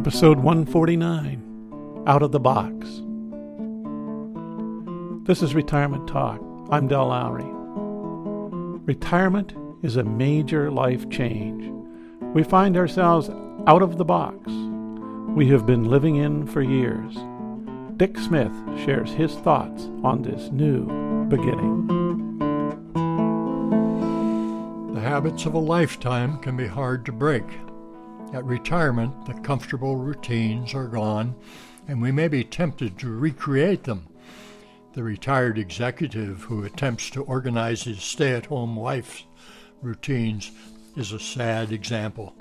Episode 149 Out of the Box. This is Retirement Talk. I'm Del Lowry. Retirement is a major life change. We find ourselves out of the box we have been living in for years. Dick Smith shares his thoughts on this new beginning. The habits of a lifetime can be hard to break. At retirement, the comfortable routines are gone, and we may be tempted to recreate them. The retired executive who attempts to organize his stay at home wife's routines is a sad example.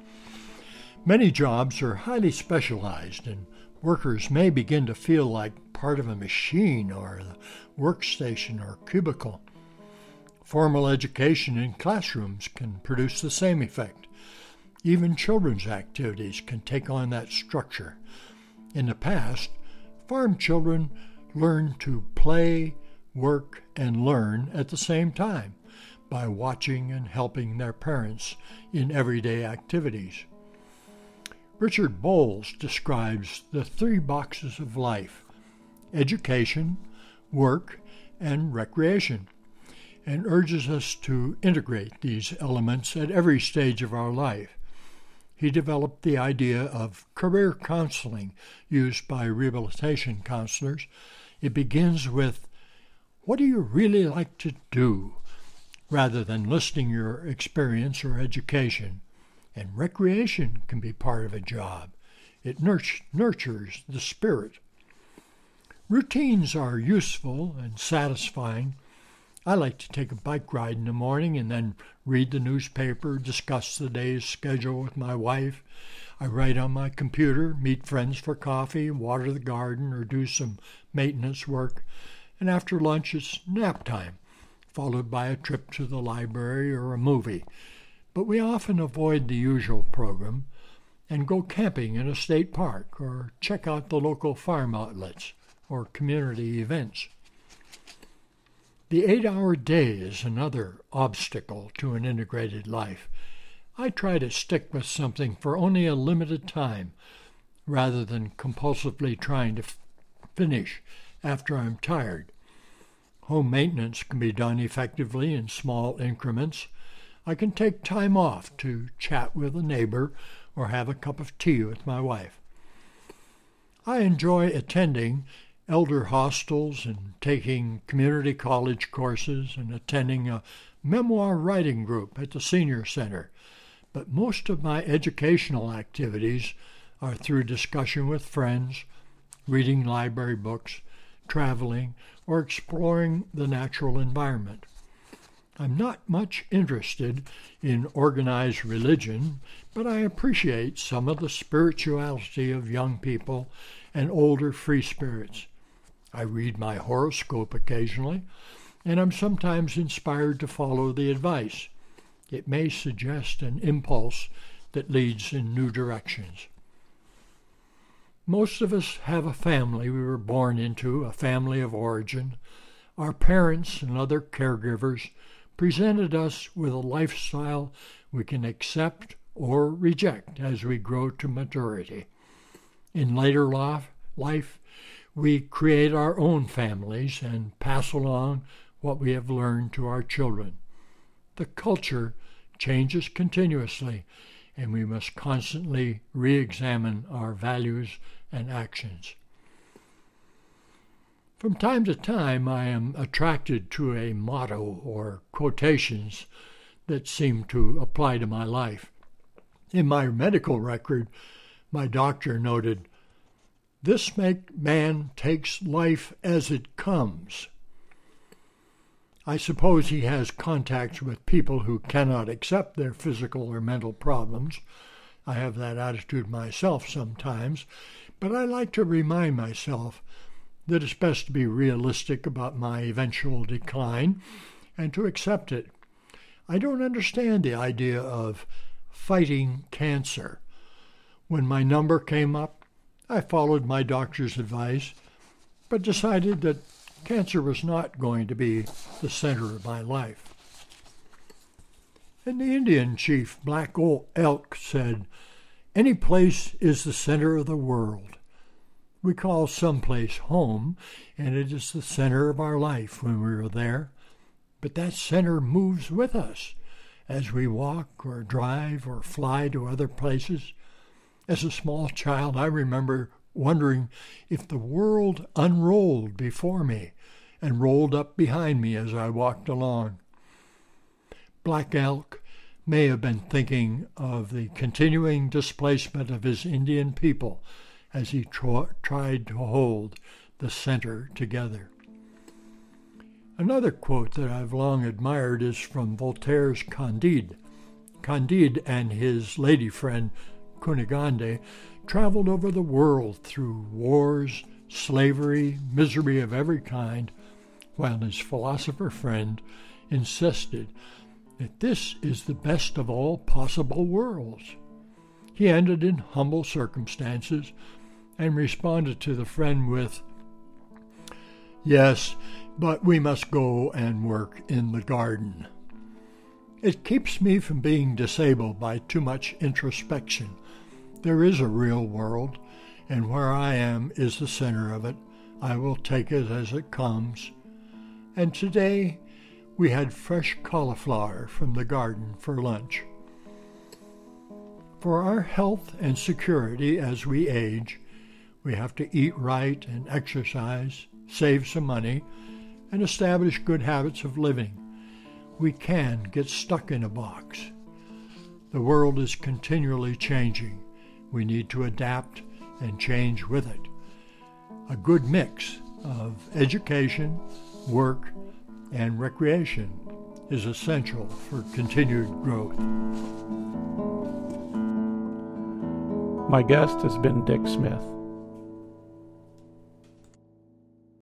Many jobs are highly specialized, and workers may begin to feel like part of a machine or a workstation or cubicle. Formal education in classrooms can produce the same effect. Even children's activities can take on that structure. In the past, farm children learned to play, work, and learn at the same time by watching and helping their parents in everyday activities. Richard Bolles describes the three boxes of life education, work, and recreation, and urges us to integrate these elements at every stage of our life he developed the idea of career counseling used by rehabilitation counselors. It begins with, What do you really like to do? rather than listing your experience or education. And recreation can be part of a job. It nurtures the spirit. Routines are useful and satisfying I like to take a bike ride in the morning and then read the newspaper, discuss the day's schedule with my wife. I write on my computer, meet friends for coffee, water the garden, or do some maintenance work. And after lunch, it's nap time, followed by a trip to the library or a movie. But we often avoid the usual program and go camping in a state park or check out the local farm outlets or community events. The eight hour day is another obstacle to an integrated life. I try to stick with something for only a limited time rather than compulsively trying to f- finish after I'm tired. Home maintenance can be done effectively in small increments. I can take time off to chat with a neighbor or have a cup of tea with my wife. I enjoy attending elder hostels and taking community college courses and attending a memoir writing group at the Senior Center. But most of my educational activities are through discussion with friends, reading library books, traveling, or exploring the natural environment. I'm not much interested in organized religion, but I appreciate some of the spirituality of young people and older free spirits. I read my horoscope occasionally, and I'm sometimes inspired to follow the advice. It may suggest an impulse that leads in new directions. Most of us have a family we were born into, a family of origin. Our parents and other caregivers presented us with a lifestyle we can accept or reject as we grow to maturity. In later life, we create our own families and pass along what we have learned to our children. The culture changes continuously, and we must constantly re examine our values and actions. From time to time, I am attracted to a motto or quotations that seem to apply to my life. In my medical record, my doctor noted this make man takes life as it comes. I suppose he has contacts with people who cannot accept their physical or mental problems. I have that attitude myself sometimes, but I like to remind myself that it's best to be realistic about my eventual decline and to accept it. I don't understand the idea of fighting cancer. When my number came up, I followed my doctor's advice, but decided that cancer was not going to be the center of my life. And the Indian chief Black Elk said, Any place is the center of the world. We call some place home, and it is the center of our life when we are there. But that center moves with us as we walk or drive or fly to other places. As a small child, I remember wondering if the world unrolled before me and rolled up behind me as I walked along. Black Elk may have been thinking of the continuing displacement of his Indian people as he tried to hold the center together. Another quote that I've long admired is from Voltaire's Candide. Candide and his lady friend Cunegonde traveled over the world through wars, slavery, misery of every kind, while his philosopher friend insisted that this is the best of all possible worlds. He ended in humble circumstances and responded to the friend with, Yes, but we must go and work in the garden. It keeps me from being disabled by too much introspection. There is a real world, and where I am is the center of it. I will take it as it comes. And today we had fresh cauliflower from the garden for lunch. For our health and security as we age, we have to eat right and exercise, save some money, and establish good habits of living. We can get stuck in a box. The world is continually changing. We need to adapt and change with it. A good mix of education, work, and recreation is essential for continued growth. My guest has been Dick Smith.